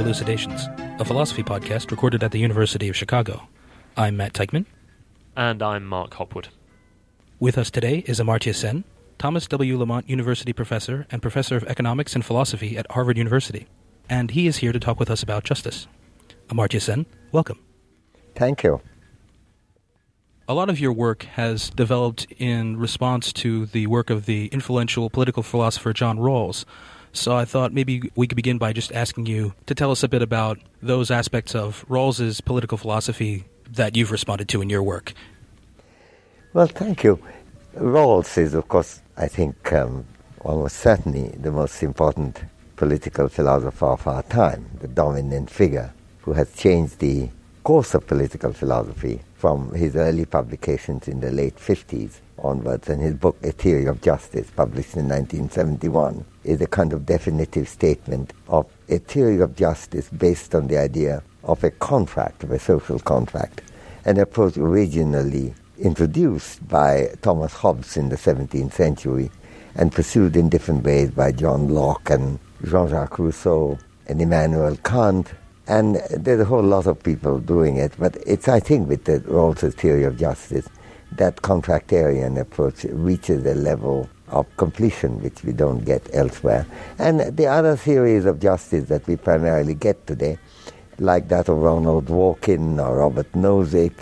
and Elucidations, a philosophy podcast recorded at the University of Chicago. I'm Matt Teichman. And I'm Mark Hopwood. With us today is Amartya Sen, Thomas W. Lamont University professor and professor of economics and philosophy at Harvard University. And he is here to talk with us about justice. Amartya Sen, welcome. Thank you. A lot of your work has developed in response to the work of the influential political philosopher John Rawls. So I thought maybe we could begin by just asking you to tell us a bit about those aspects of Rawls's political philosophy that you've responded to in your work. Well, thank you. Rawls is, of course, I think, um, almost certainly the most important political philosopher of our time, the dominant figure who has changed the course of political philosophy from his early publications in the late 50s onwards. And his book, A Theory of Justice, published in 1971, is a kind of definitive statement of a theory of justice based on the idea of a contract, of a social contract, an approach originally introduced by Thomas Hobbes in the 17th century and pursued in different ways by John Locke and Jean-Jacques Rousseau and Immanuel Kant. And there's a whole lot of people doing it, but it's, I think, with the Rawls's theory of justice, that contractarian approach reaches a level of completion which we don't get elsewhere. And the other theories of justice that we primarily get today, like that of Ronald Dworkin or Robert Nozick,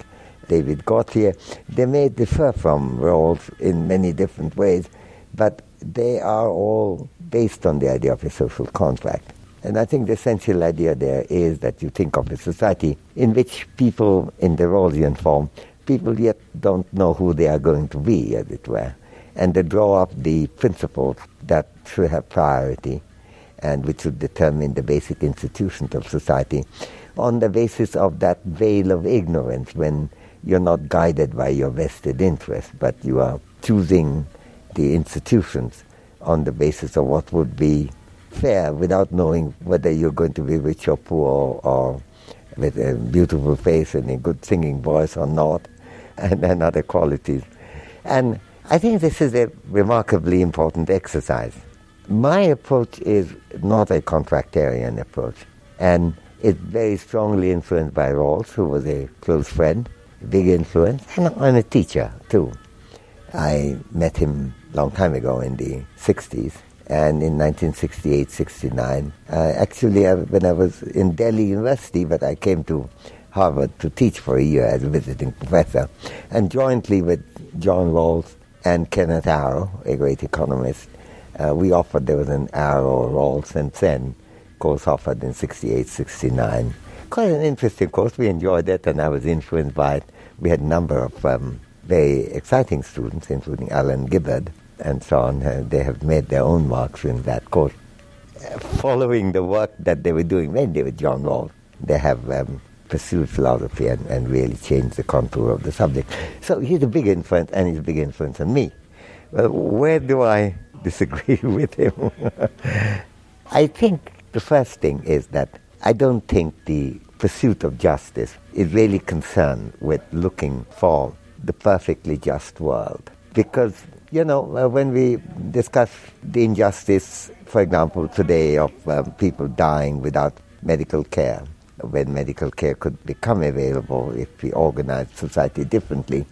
David Gauthier, they may differ from Rawls in many different ways, but they are all based on the idea of a social contract. And I think the essential idea there is that you think of a society in which people in the Rawlsian form, people yet don't know who they are going to be, as it were. And they draw up the principles that should have priority and which should determine the basic institutions of society on the basis of that veil of ignorance when you're not guided by your vested interest, but you are choosing the institutions on the basis of what would be fair without knowing whether you're going to be rich or poor or with a beautiful face and a good singing voice or not, and, and other qualities. And I think this is a remarkably important exercise. My approach is not a contractarian approach, and it's very strongly influenced by Rawls, who was a close friend, big influence, and a teacher too. I met him a long time ago in the 60s, and in 1968 69. Uh, actually, I, when I was in Delhi University, but I came to Harvard to teach for a year as a visiting professor, and jointly with John Rawls and Kenneth Arrow, a great economist, uh, we offered, there was an Arrow, Rawls, and Sen course offered in 68 69. Quite an interesting course. We enjoyed it, and I was influenced by it. We had a number of um, very exciting students, including Alan Gibbard and so on. Uh, they have made their own marks in that course. Uh, following the work that they were doing mainly with John Rawls, they have um, pursued philosophy and, and really changed the contour of the subject. So he's a big influence, and he's a big influence on me. Well, where do I disagree with him? I think the first thing is that I don't think the pursuit of justice is really concerned with looking for the perfectly just world. Because, you know, uh, when we discuss the injustice, for example, today of um, people dying without medical care, when medical care could become available if we organized society differently,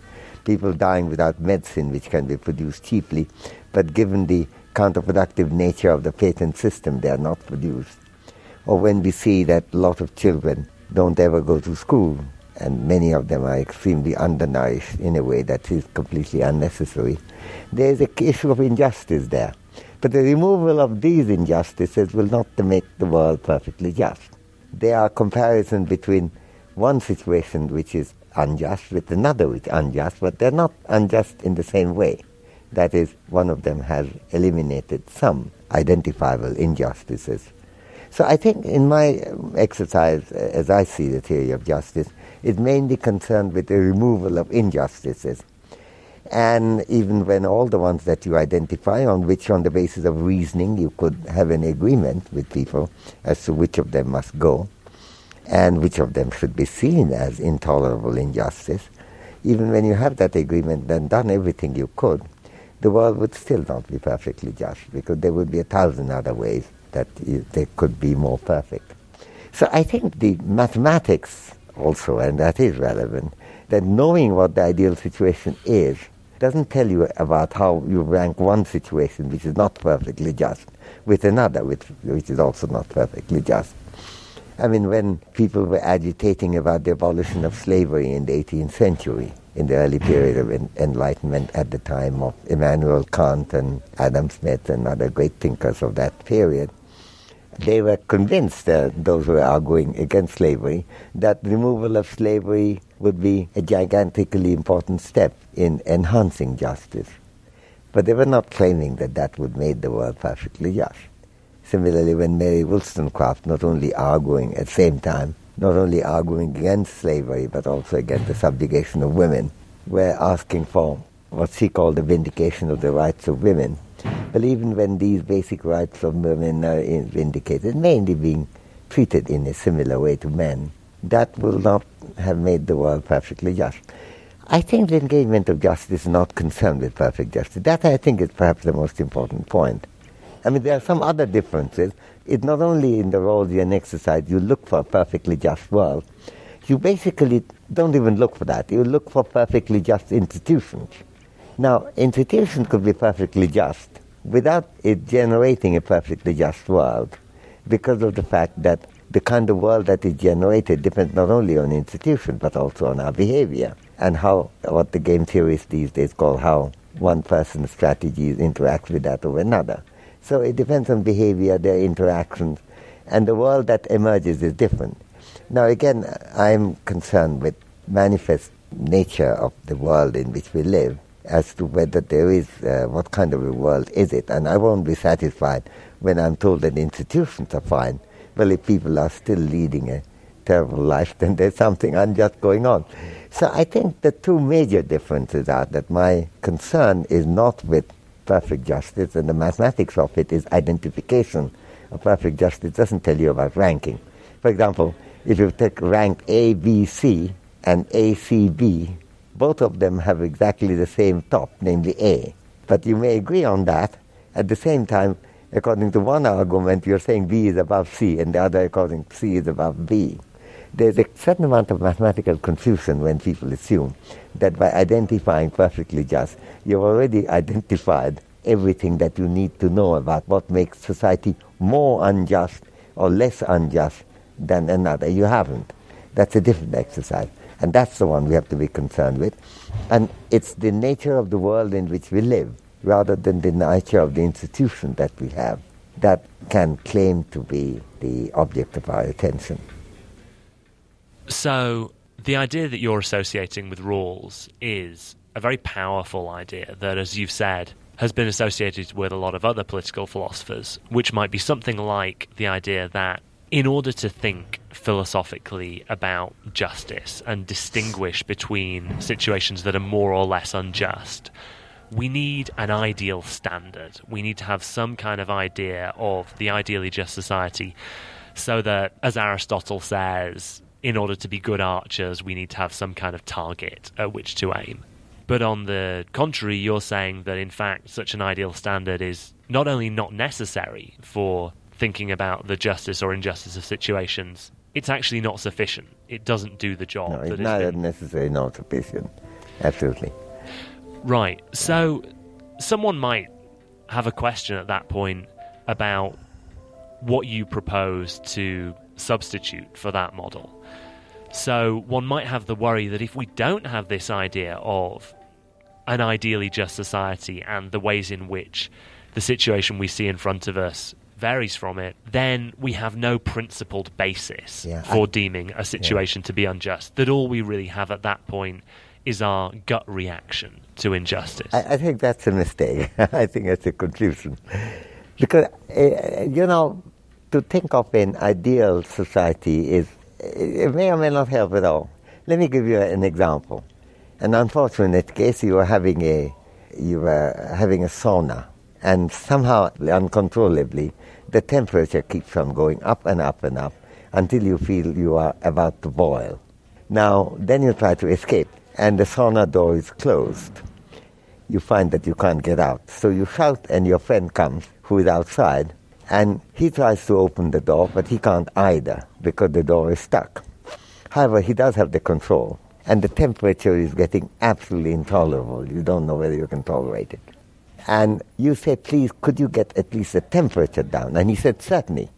people dying without medicine which can be produced cheaply, but given the counterproductive nature of the patent system, they are not produced. Or when we see that a lot of children don't ever go to school, and many of them are extremely undernourished in a way that is completely unnecessary, there is a issue of injustice there. But the removal of these injustices will not make the world perfectly just. There are comparisons between one situation which is unjust with another which is unjust, but they're not unjust in the same way. That is, one of them has eliminated some identifiable injustices. So I think in my exercise, uh, as I see the theory of justice, is mainly concerned with the removal of injustices. And even when all the ones that you identify, on which on the basis of reasoning you could have an agreement with people as to which of them must go, and which of them should be seen as intolerable injustice, even when you have that agreement and done everything you could, the world would still not be perfectly just because there would be a thousand other ways that they could be more perfect. So I think the mathematics also, and that is relevant, that knowing what the ideal situation is doesn't tell you about how you rank one situation which is not perfectly just with another which, which is also not perfectly just. I mean, when people were agitating about the abolition of slavery in the 18th century, in the early period of enlightenment at the time of Immanuel Kant and Adam Smith and other great thinkers of that period, they were convinced, uh, those who were arguing against slavery, that removal of slavery would be a gigantically important step in enhancing justice. But they were not claiming that that would make the world perfectly just. Similarly, when Mary Wollstonecraft not only arguing at the same time, not only arguing against slavery, but also against the subjugation of women, were asking for what she called the vindication of the rights of women. But even when these basic rights of women are vindicated, mainly being treated in a similar way to men, that will not have made the world perfectly just. I think the engagement of justice is not concerned with perfect justice. That, I think, is perhaps the most important point. I mean, there are some other differences. It's not only in the role you exercise, you look for a perfectly just world. You basically don't even look for that. You look for perfectly just institutions. Now, institutions could be perfectly just without it generating a perfectly just world because of the fact that the kind of world that is generated depends not only on institutions but also on our behavior and how what the game theorists these days call how one person's strategies interact with that of another. So it depends on behavior, their interactions, and the world that emerges is different. Now again, I'm concerned with manifest nature of the world in which we live as to whether there is, uh, what kind of a world is it. And I won't be satisfied when I'm told that institutions are fine. Well, if people are still leading a terrible life, then there's something unjust going on. So I think the two major differences are that my concern is not with perfect justice, and the mathematics of it is identification of perfect justice. doesn't tell you about ranking. For example, if you take rank A, B, C, and A, C, B, both of them have exactly the same top, namely A. But you may agree on that. At the same time, according to one argument, you're saying B is above C, and the other, according to C, is above B there's a certain amount of mathematical confusion when people assume that by identifying perfectly just, you've already identified everything that you need to know about what makes society more unjust or less unjust than another. You haven't. That's a different exercise. And that's the one we have to be concerned with. And it's the nature of the world in which we live, rather than the nature of the institution that we have, that can claim to be the object of our attention. So, the idea that you're associating with Rawls is a very powerful idea that, as you've said, has been associated with a lot of other political philosophers, which might be something like the idea that in order to think philosophically about justice and distinguish between situations that are more or less unjust, we need an ideal standard. We need to have some kind of idea of the ideally just society so that, as Aristotle says, in order to be good archers, we need to have some kind of target at which to aim. But on the contrary, you're saying that in fact such an ideal standard is not only not necessary for thinking about the justice or injustice of situations, it's actually not sufficient. It doesn't do the job. No, it's not been... necessary, not sufficient. Absolutely. Right. So someone might have a question at that point about what you propose to substitute for that model. So one might have the worry that if we don't have this idea of an ideally just society and the ways in which the situation we see in front of us varies from it, then we have no principled basis yeah, for I, deeming a situation yeah. to be unjust. That all we really have at that point is our gut reaction to injustice. I, I think that's a mistake. I think that's a confusion. Because, uh, you know, to think of an ideal society is it may or may not help at all. Let me give you an example. An unfortunate case: you were having a you were having a sauna, and somehow uncontrollably the temperature keeps on going up and up and up until you feel you are about to boil. Now, then you try to escape, and the sauna door is closed. You find that you can't get out, so you shout, and your friend comes, who is outside, And he tries to open the door, but he can't either because the door is stuck. However, he does have the control, and the temperature is getting absolutely intolerable. You don't know whether you can tolerate it. And you say, please, could you get at least the temperature down? And he said, certainly.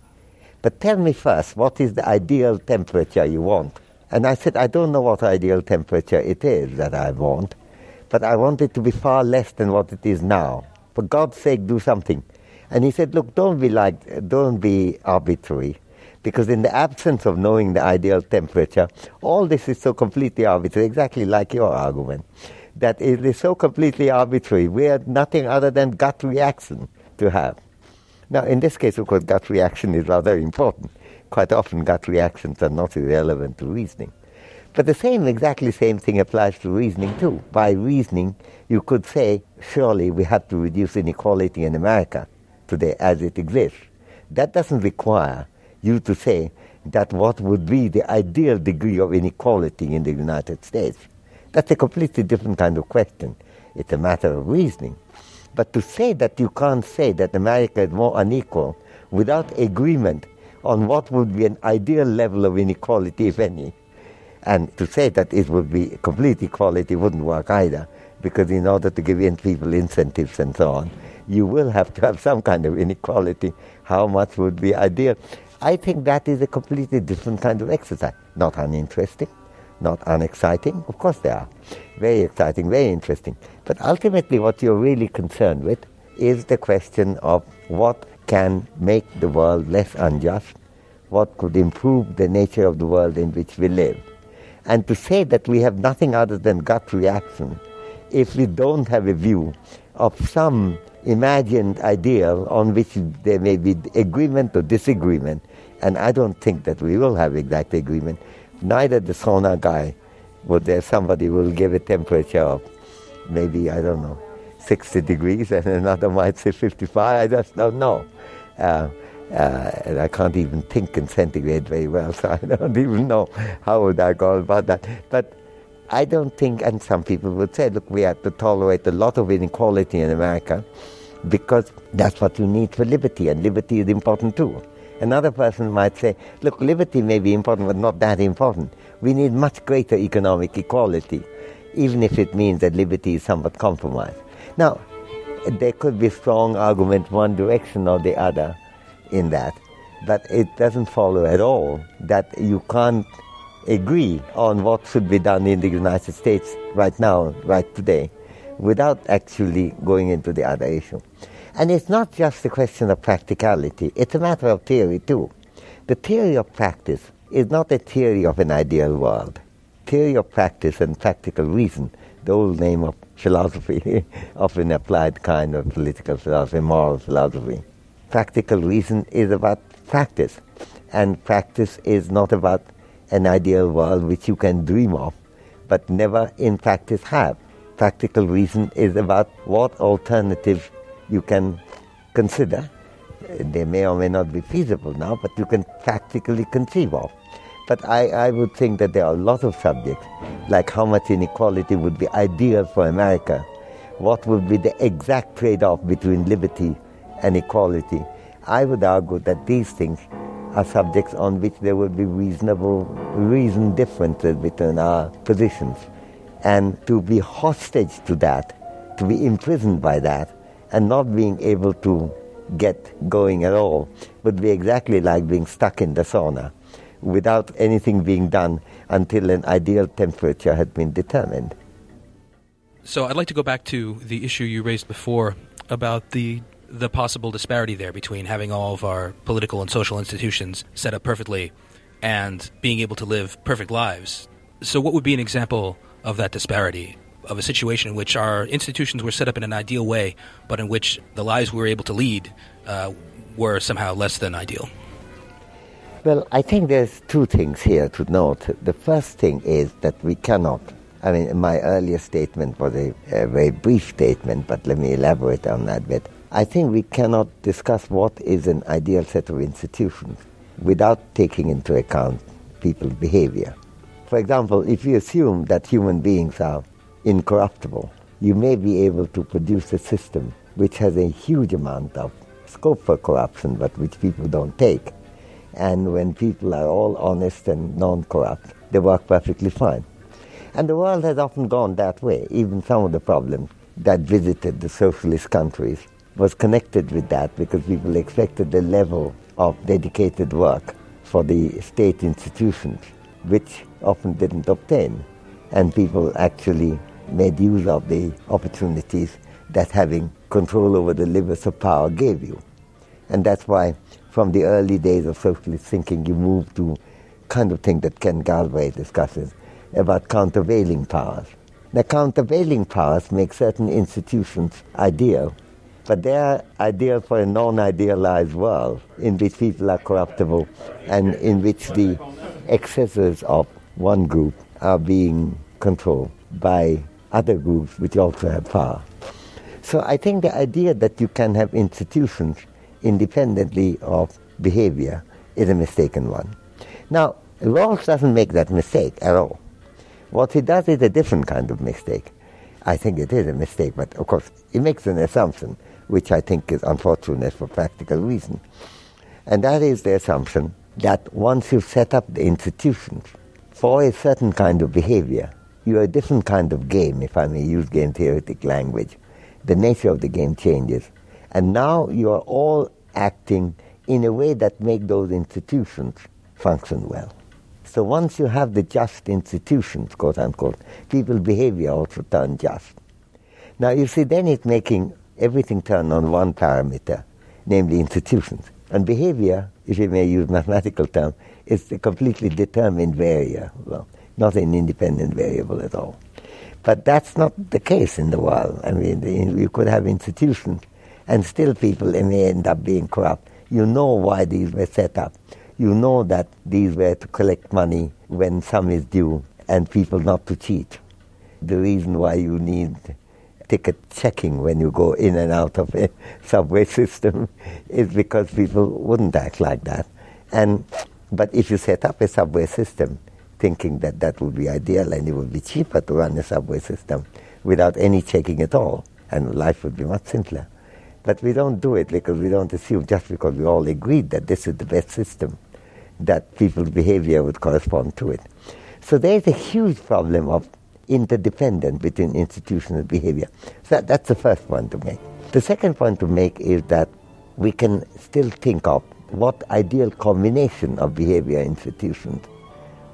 But tell me first, what is the ideal temperature you want? And I said, I don't know what ideal temperature it is that I want, but I want it to be far less than what it is now. For God's sake, do something. And he said, look, don't be like, don't be arbitrary. Because in the absence of knowing the ideal temperature, all this is so completely arbitrary, exactly like your argument, that it is so completely arbitrary. We have nothing other than gut reaction to have. Now, in this case, of course, gut reaction is rather important. Quite often, gut reactions are not irrelevant to reasoning. But the same, exactly same thing applies to reasoning too. By reasoning, you could say, surely we have to reduce inequality in America today as it exists. That doesn't require you to say that what would be the ideal degree of inequality in the United States. That's a completely different kind of question. It's a matter of reasoning. But to say that you can't say that America is more unequal without agreement on what would be an ideal level of inequality, if any, and to say that it would be complete equality wouldn't work either, because in order to give in people incentives and so on, you will have to have some kind of inequality. How much would be ideal? I think that is a completely different kind of exercise. Not uninteresting, not unexciting. Of course they are. Very exciting, very interesting. But ultimately, what you're really concerned with is the question of what can make the world less unjust, what could improve the nature of the world in which we live. And to say that we have nothing other than gut reaction if we don't have a view of some imagined ideal on which there may be agreement or disagreement, and I don't think that we will have exact agreement. Neither the sauna guy, but there somebody will give a temperature of maybe, I don't know, 60 degrees, and another might say 55, I just don't know. Uh, uh, and I can't even think in centigrade very well, so I don't even know how would I go about that. But I don't think, and some people would say, look, we have to tolerate a lot of inequality in America because that's what you need for liberty, and liberty is important too. Another person might say, look, liberty may be important, but not that important. We need much greater economic equality, even if it means that liberty is somewhat compromised. Now, there could be strong argument one direction or the other in that, but it doesn't follow at all that you can't agree on what should be done in the United States right now, right today, without actually going into the other issue. And it's not just a question of practicality, it's a matter of theory too. The theory of practice is not a theory of an ideal world. Theory of practice and practical reason, the old name of philosophy, of an applied kind of political philosophy, moral philosophy. Practical reason is about practice, and practice is not about an ideal world which you can dream of, but never in practice have. Practical reason is about what alternative you can consider. They may or may not be feasible now, but you can practically conceive of. But I, I would think that there are a lot of subjects, like how much inequality would be ideal for America, what would be the exact trade off between liberty and equality. I would argue that these things are subjects on which there will be reasonable reason differences between our positions. And to be hostage to that, to be imprisoned by that, and not being able to get going at all would be exactly like being stuck in the sauna without anything being done until an ideal temperature had been determined. So I'd like to go back to the issue you raised before about the the possible disparity there between having all of our political and social institutions set up perfectly and being able to live perfect lives. So, what would be an example of that disparity? Of a situation in which our institutions were set up in an ideal way, but in which the lives we were able to lead uh, were somehow less than ideal? Well, I think there's two things here to note. The first thing is that we cannot. I mean, my earlier statement was a, a very brief statement, but let me elaborate on that bit. I think we cannot discuss what is an ideal set of institutions without taking into account people's behavior. For example, if you assume that human beings are incorruptible, you may be able to produce a system which has a huge amount of scope for corruption, but which people don't take. And when people are all honest and non corrupt, they work perfectly fine. And the world has often gone that way. Even some of the problems that visited the socialist countries was connected with that because people expected the level of dedicated work for the state institutions, which often didn't obtain. And people actually made use of the opportunities that having control over the levers of power gave you. And that's why, from the early days of socialist thinking, you moved to kind of thing that Ken Galbraith discusses about countervailing powers. The countervailing powers make certain institutions ideal, but they are ideal for a non idealized world in which people are corruptible and in which the excesses of one group are being controlled by other groups which also have power. So I think the idea that you can have institutions independently of behavior is a mistaken one. Now, Rawls doesn't make that mistake at all. What he does is a different kind of mistake. I think it is a mistake, but of course, he makes an assumption, which I think is unfortunate for practical reasons. And that is the assumption that once you've set up the institutions for a certain kind of behavior, you're a different kind of game, if I may use game theoretic language. The nature of the game changes. And now you are all acting in a way that make those institutions function well. So once you have the just institutions, quote unquote, people's behavior also turn just. Now you see, then it's making everything turn on one parameter, namely institutions. And behavior, if you may use mathematical term, is a completely determined variable, not an independent variable at all. But that's not the case in the world. I mean, you could have institutions, and still people may end up being corrupt. You know why these were set up you know that these were to collect money when some is due and people not to cheat. The reason why you need ticket checking when you go in and out of a subway system is because people wouldn't act like that. And but if you set up a subway system thinking that that would be ideal and it would be cheaper to run a subway system without any checking at all, and life would be much simpler. But we don't do it because we don't assume just because we all agreed that this is the best system that people's behavior would correspond to it. So there is a huge problem of interdependence between institutional behavior. So that, that's the first point to make. The second point to make is that we can still think of what ideal combination of behavior institutions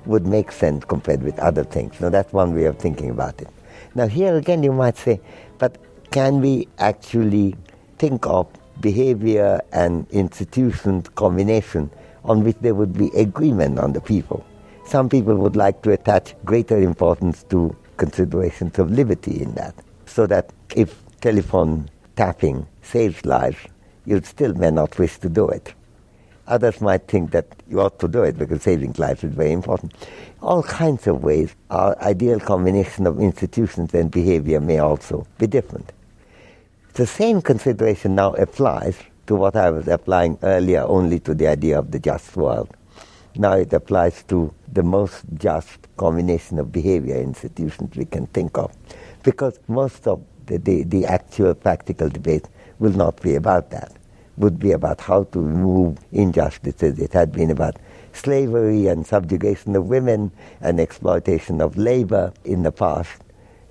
would make sense compared with other things. Now that's one way of thinking about it. Now here again you might say, but can we actually think of behavior and institutions combination on which there would be agreement on the people. Some people would like to attach greater importance to considerations of liberty in that, so that if telephone tapping saves lives, you still may not wish to do it. Others might think that you ought to do it because saving lives is very important. All kinds of ways, our ideal combination of institutions and behavior may also be different. The same consideration now applies to what I was applying earlier only to the idea of the just world. Now it applies to the most just combination of behavior institutions we can think of. Because most of the, the, the actual practical debate will not be about that. Would be about how to remove injustices. It had been about slavery and subjugation of women and exploitation of labor in the past,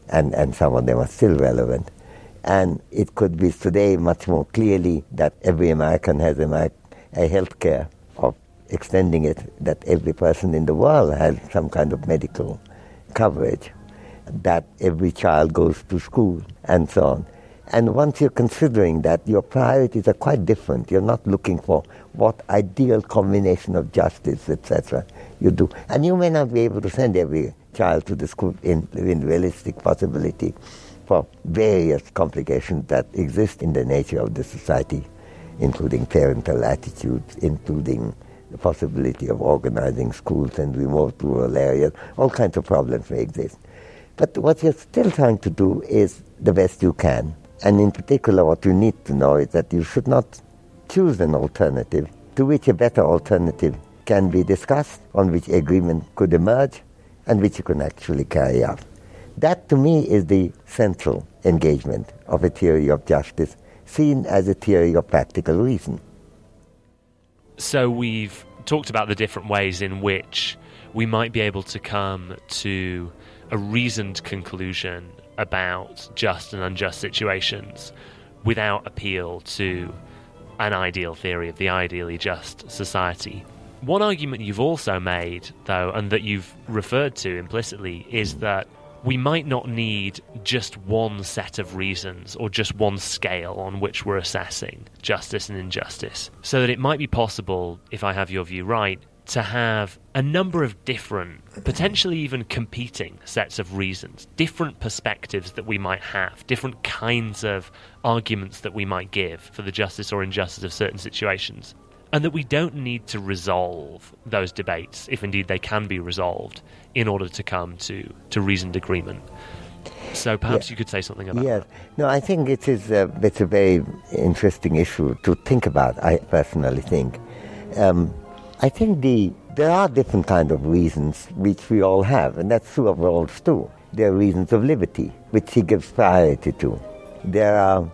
and, and some of them are still relevant. And it could be today much more clearly that every American has a, a health care extending it, that every person in the world has some kind of medical coverage, that every child goes to school, and so on. And once you're considering that, your priorities are quite different. You're not looking for what ideal combination of justice, etc. you do. And you may not be able to send every child to the school in, in realistic possibility for various complications that exist in the nature of the society, including parental attitudes, including the possibility of organizing schools in remote rural areas, all kinds of problems may exist. But what you're still trying to do is the best you can. And in particular, what you need to know is that you should not choose an alternative to which a better alternative can be discussed, on which agreement could emerge, and which you can actually carry out. That to me is the central engagement of a theory of justice seen as a theory of practical reason. So we've talked about the different ways in which we might be able to come to a reasoned conclusion about just and unjust situations without appeal to an ideal theory of the ideally just society. One argument you've also made, though, and that you've referred to implicitly, is that we might not need just one set of reasons or just one scale on which we're assessing justice and injustice. So that it might be possible, if I have your view right, to have a number of different, potentially even competing sets of reasons, different perspectives that we might have, different kinds of arguments that we might give for the justice or injustice of certain situations. And that we don't need to resolve those debates, if indeed they can be resolved, in order to come to, to reasoned agreement. So perhaps yeah. you could say something about yes. that. No, I think it is a, it's a very interesting issue to think about, I personally think. Um, I think the there are different kind of reasons which we all have, and that's true of Rawls too. There are reasons of liberty, which he gives priority to. There are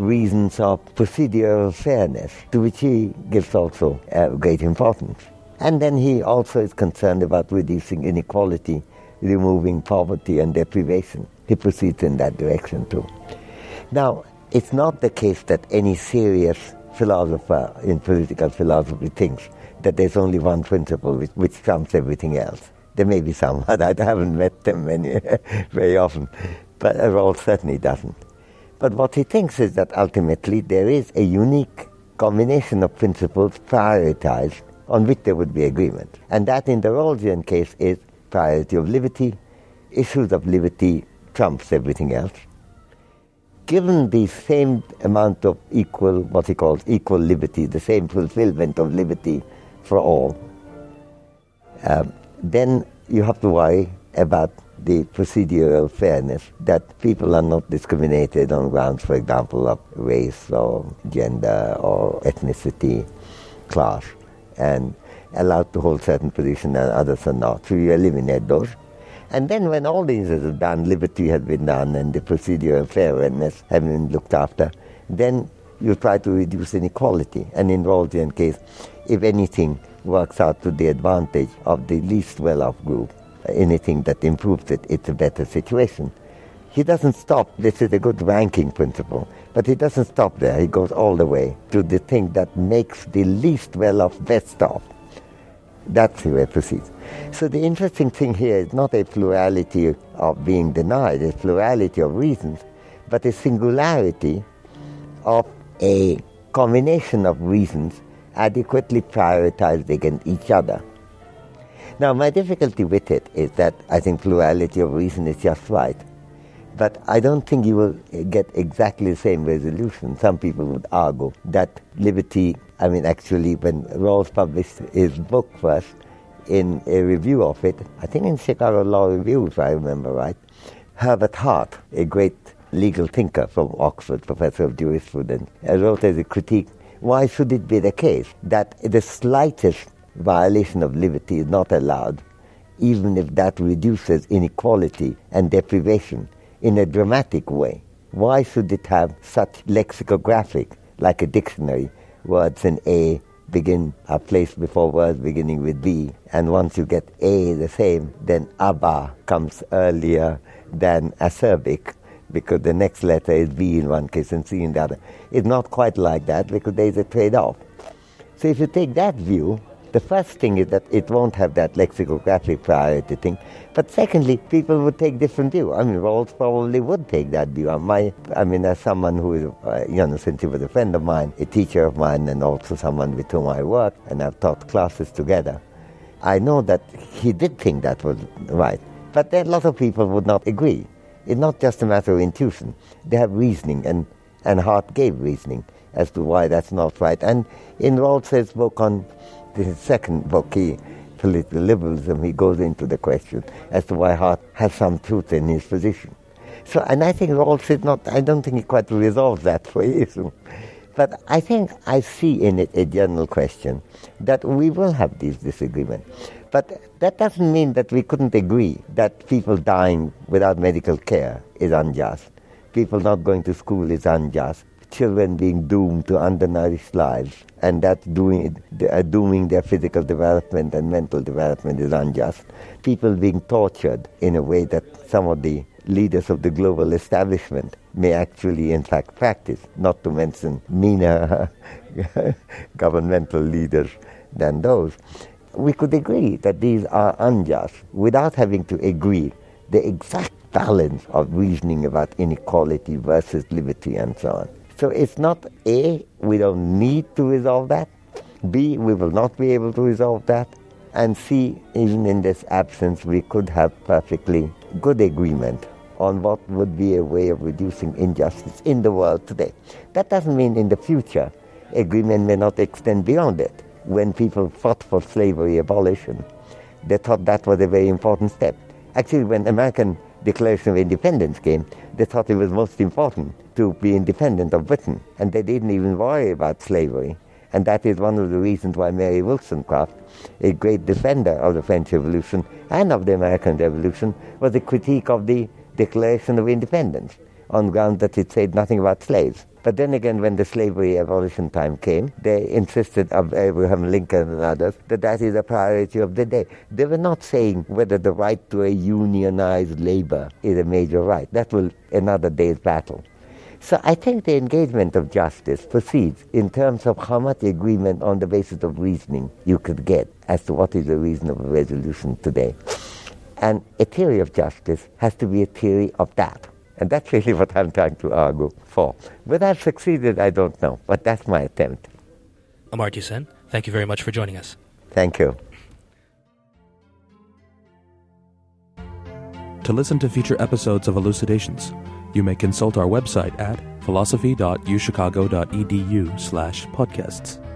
reasons of procedural fairness, to which he gives also uh, great importance. And then he also is concerned about reducing inequality, removing poverty and deprivation. He proceeds in that direction too. Now, it's not the case that any serious philosopher in political philosophy thinks that there's only one principle which, which trumps everything else. There may be some, but I haven't met them many, very often. But Rawls certainly doesn't. But what he thinks is that ultimately there is a unique combination of principles prioritized on which there would be agreement. And that in the Rawlsian case is priority of liberty, issues of liberty trumps everything else. Given the same amount of equal, what he calls equal liberty, the same fulfillment of liberty for all, um, then you have to worry about the procedural fairness that people are not discriminated on grounds, for example, of race or gender or ethnicity, class, and allowed to hold certain positions and others are not. So you eliminate those. And then when all these are done, liberty has been done and the procedural fairness has been looked after, then you try to reduce inequality. And in Rawlsian case, if anything works out to the advantage of the least well-off group, anything that improves it, it's a better situation. He doesn't stop. This is a good ranking principle. But he doesn't stop there. He goes all the way to the thing that makes the least well-off best off. That's the way it proceeds. So the interesting thing here is not a plurality of being denied, a plurality of reasons, but a singularity of a combination of reasons adequately prioritized against each other. Now, my difficulty with it is that I think plurality of reason is just right. But I don't think you will get exactly the same resolution. Some people would argue that liberty, I mean, actually, when Rawls published his book first, in a review of it, I think in Chicago Law Review, if I remember right, Herbert Hart, a great legal thinker from Oxford, professor of jurisprudence, wrote as a critique why should it be the case that the slightest violation of liberty is not allowed, even if that reduces inequality and deprivation in a dramatic way? Why should it have such lexicographic, like a dictionary, words in A begin are placed before words beginning with B, and once you get A the same, then Abba comes earlier than acerbic, because the next letter is B in one case and C in the other. It's not quite like that because there is a trade off. So if you take that view, the first thing is that it won't have that lexicographic priority thing. But secondly, people would take different view. I mean, Rawls probably would take that view. My, I mean, as someone who is, uh, you know, since he was a friend of mine, a teacher of mine, and also someone with whom I work, and I've taught classes together, I know that he did think that was right. But then a lot of people would not agree. It's not just a matter of intuition. They have reasoning, and, and Hart gave reasoning as to why that's not right. And in Rawls's book on the second book, he, Political Liberalism, he goes into the question as to why Hart has some truth in his position. So, and I think Rawls is not, I don't think he quite resolves that for you. But I think I see in it a general question that we will have these disagreements. But that doesn't mean that we couldn't agree that people dying without medical care is unjust. People not going to school is unjust. Children being doomed to undernourished lives, and that doing, uh, dooming their physical development and mental development is unjust. People being tortured in a way that some of the leaders of the global establishment may actually, in fact, practice, not to mention meaner governmental leaders than those. We could agree that these are unjust without having to agree the exact balance of reasoning about inequality versus liberty and so on. So it's not A, we don't need to resolve that, B, we will not be able to resolve that, and C, even in this absence, we could have perfectly good agreement on what would be a way of reducing injustice in the world today. That doesn't mean in the future agreement may not extend beyond it. When people fought for slavery abolition, they thought that was a very important step. Actually, when American Declaration of Independence came, they thought it was most important to be independent of Britain, and they didn't even worry about slavery. And that is one of the reasons why Mary Wollstonecraft, a great defender of the French Revolution and of the American Revolution, was a critique of the Declaration of Independence on ground that it said nothing about slaves. But then again, when the slavery abolition time came, they insisted of Abraham Lincoln and others that that is a priority of the day. They were not saying whether the right to a unionized labor is a major right. That will another day's battle. So I think the engagement of justice proceeds in terms of how much agreement on the basis of reasoning you could get as to what is a reasonable resolution today. And a theory of justice has to be a theory of that. And that's really what I'm trying to argue for. Whether I've succeeded, I don't know, but that's my attempt. Amartya Sen, thank you very much for joining us. Thank you. To listen to future episodes of Elucidations, you may consult our website at philosophy.uchicago.edu slash podcasts.